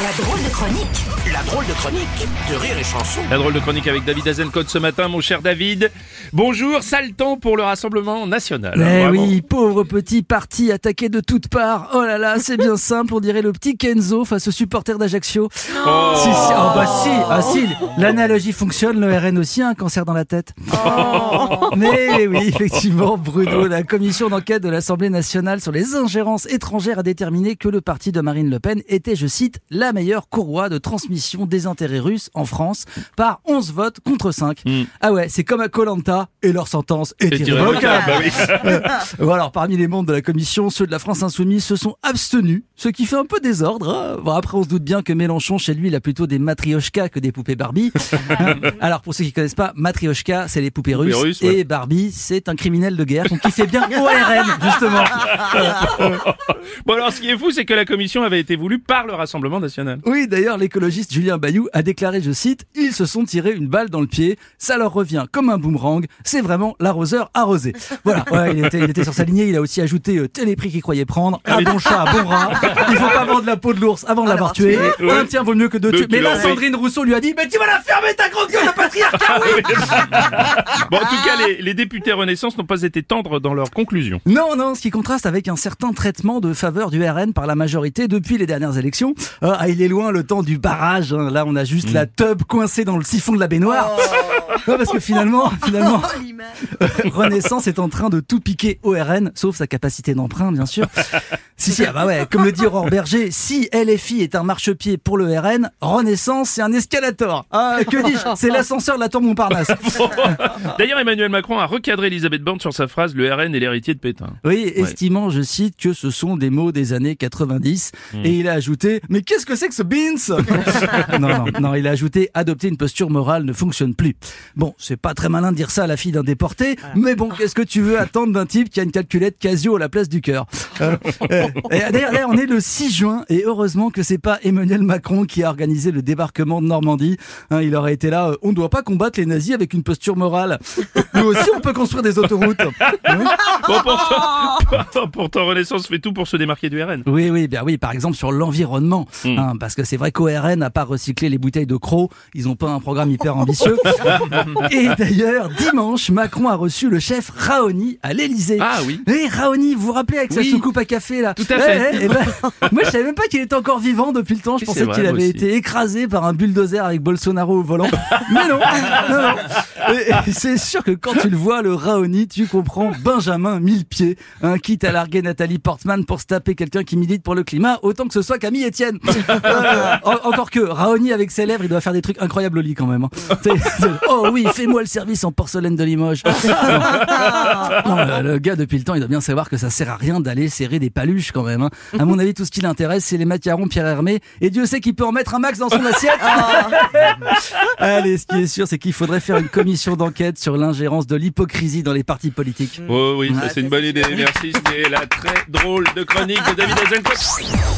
La drôle de chronique La drôle de chronique de Rire et Chanson. La drôle de chronique avec David Azencote ce matin, mon cher David. Bonjour, sale temps pour le Rassemblement National. Eh Vraiment. oui, pauvre petit parti attaqué de toutes parts. Oh là là, c'est bien simple, on dirait le petit Kenzo face aux supporters d'Ajaccio. Si, si, oh bah si, ah si, l'analogie fonctionne, le RN aussi a un cancer dans la tête. Mais oui, effectivement, Bruno, la commission d'enquête de l'Assemblée nationale sur les ingérences étrangères a déterminé que le parti de Marine Le Pen était, je cite, la meilleure courroie de transmission des intérêts russes en France par 11 votes contre 5. Ah ouais, c'est comme à Colanta et leur sentence est irrévocable. irrévocable, bah. Bon, alors, parmi les membres de la commission, ceux de la France Insoumise se sont abstenus, ce qui fait un peu désordre. hein. Bon, après, on se doute bien que Mélenchon, chez lui, il a plutôt des matrioshkas que des poupées Barbie. alors, pour ceux qui connaissent pas, matrioshka, c'est les poupées, Poupées russes, russes, ouais. et Barbie, c'est un criminel de guerre, donc qui fait bien ORN, justement. Bon alors, ce qui est fou, c'est que la commission avait été voulue par le Rassemblement National. Oui, d'ailleurs, l'écologiste Julien Bayou a déclaré, je cite, ils se sont tirés une balle dans le pied, ça leur revient comme un boomerang, c'est vraiment l'arroseur arrosé. Voilà, ouais, il, était, il était sur sa lignée, il a aussi ajouté euh, tel est prix qu'il croyait prendre, un bon chat, un bon rat, il faut pas vendre la peau de l'ours avant de l'avoir tué, un tien vaut mieux que deux Deux tués. Mais là. Sandrine Rousseau lui a dit, mais tu vas la fermer ta grande gueule de patriarcat, oui Bon, en tout cas, les, les députés Renaissance n'ont pas été tendres dans leurs conclusions. Non, non, ce qui contraste avec un certain traitement de faveur du RN par la majorité depuis les dernières élections. Ah, il est loin le temps du barrage. hein. Là, on a juste la tub coincée dans le siphon de la baignoire. Ouais, parce que finalement, finalement, Renaissance est en train de tout piquer au RN, sauf sa capacité d'emprunt, bien sûr. Si, si, ah bah ouais, comme le dit Aurore Berger, si LFI est un marchepied pour le RN, Renaissance, c'est un escalator. Ah, que dis-je C'est l'ascenseur de la tour Montparnasse. D'ailleurs, Emmanuel Macron a recadré Elisabeth Borne sur sa phrase Le RN est l'héritier de Pétain. Oui, estimant, je cite, que ce sont des mots des années 90. Et il a ajouté, mais qu'est-ce que c'est que ce beans Non, non, non, il a ajouté, adopter une posture morale ne fonctionne plus. Bon, c'est pas très malin de dire ça à la fille d'un déporté, mais bon, qu'est-ce que tu veux attendre d'un type qui a une calculette Casio à la place du cœur? D'ailleurs, d'ailleurs, on est le 6 juin, et heureusement que c'est pas Emmanuel Macron qui a organisé le débarquement de Normandie. Hein, il aurait été là, euh, on ne doit pas combattre les nazis avec une posture morale. Nous aussi, on peut construire des autoroutes. Hein Bon, pourtant, Renaissance fait tout pour se démarquer du RN. Oui, oui, bien oui, par exemple sur l'environnement. hein, parce que c'est vrai qu'ORN n'a pas recyclé les bouteilles de crocs, ils n'ont pas un programme hyper ambitieux. Et d'ailleurs, dimanche, Macron a reçu le chef Raoni à l'Elysée. Ah oui. Et Raoni, vous vous rappelez avec sa Oui. À café là Tout à fait. Eh, eh, eh ben, Moi, je savais même pas qu'il était encore vivant depuis le temps. Je pensais qu'il avait aussi. été écrasé par un bulldozer avec Bolsonaro au volant. Mais non, non, non. C'est sûr que quand tu le vois, le Raoni, tu comprends Benjamin Millepied, hein, quitte à larguer Nathalie Portman pour se taper quelqu'un qui milite pour le climat, autant que ce soit Camille Etienne. Euh, en- encore que Raoni avec ses lèvres, il doit faire des trucs incroyables au lit quand même. hein. Oh oui, fais-moi le service en porcelaine de Limoges. Non, le, le gars, depuis le temps, il doit bien savoir que ça sert à rien d'aller serrer des paluches quand même. hein. À mon avis, tout ce qui l'intéresse, c'est les macarons Pierre Hermé. Et Dieu sait qu'il peut en mettre un max dans son assiette. Allez, ce qui est sûr, c'est qu'il faudrait faire une commission d'enquête sur l'ingérence de l'hypocrisie dans les partis politiques. Oh oui, ça c'est une bonne idée. Merci, c'était la très drôle de chronique de David Azencote.